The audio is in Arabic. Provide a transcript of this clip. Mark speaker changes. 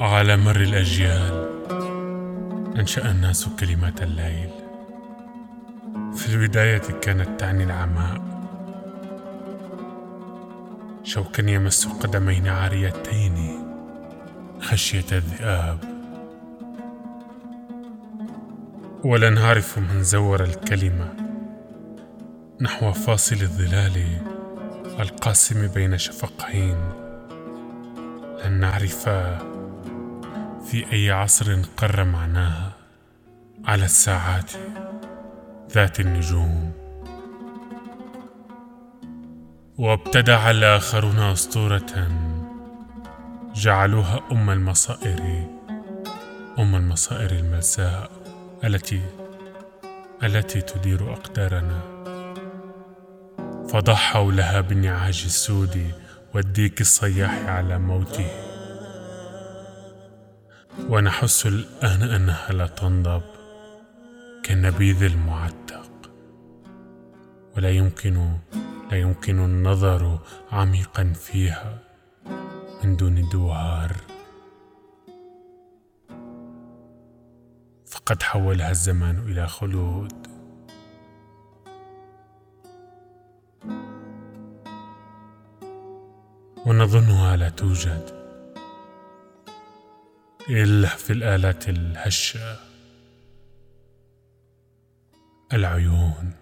Speaker 1: على مر الأجيال أنشأ الناس كلمات الليل. في البداية كانت تعني العماء. شوكا يمس قدمين عاريتين خشية الذئاب. ولا نعرف من زور الكلمة نحو فاصل الظلال القاسم بين شفقين. لن نعرف في أي عصر قر معناها على الساعات ذات النجوم. وابتدع الآخرون أسطورة جعلوها أم المصائر أم المصائر الملساء التي التي تدير أقدارنا. فضحوا لها بالنعاج السود والديك الصياح على موته. ونحس الآن أنها لا تنضب كالنبيذ المعتق. ولا يمكن لا يمكن النظر عميقا فيها من دون دوار. فقد حولها الزمان إلى خلود. ونظنها لا توجد. في الآلات الهشة. العيون.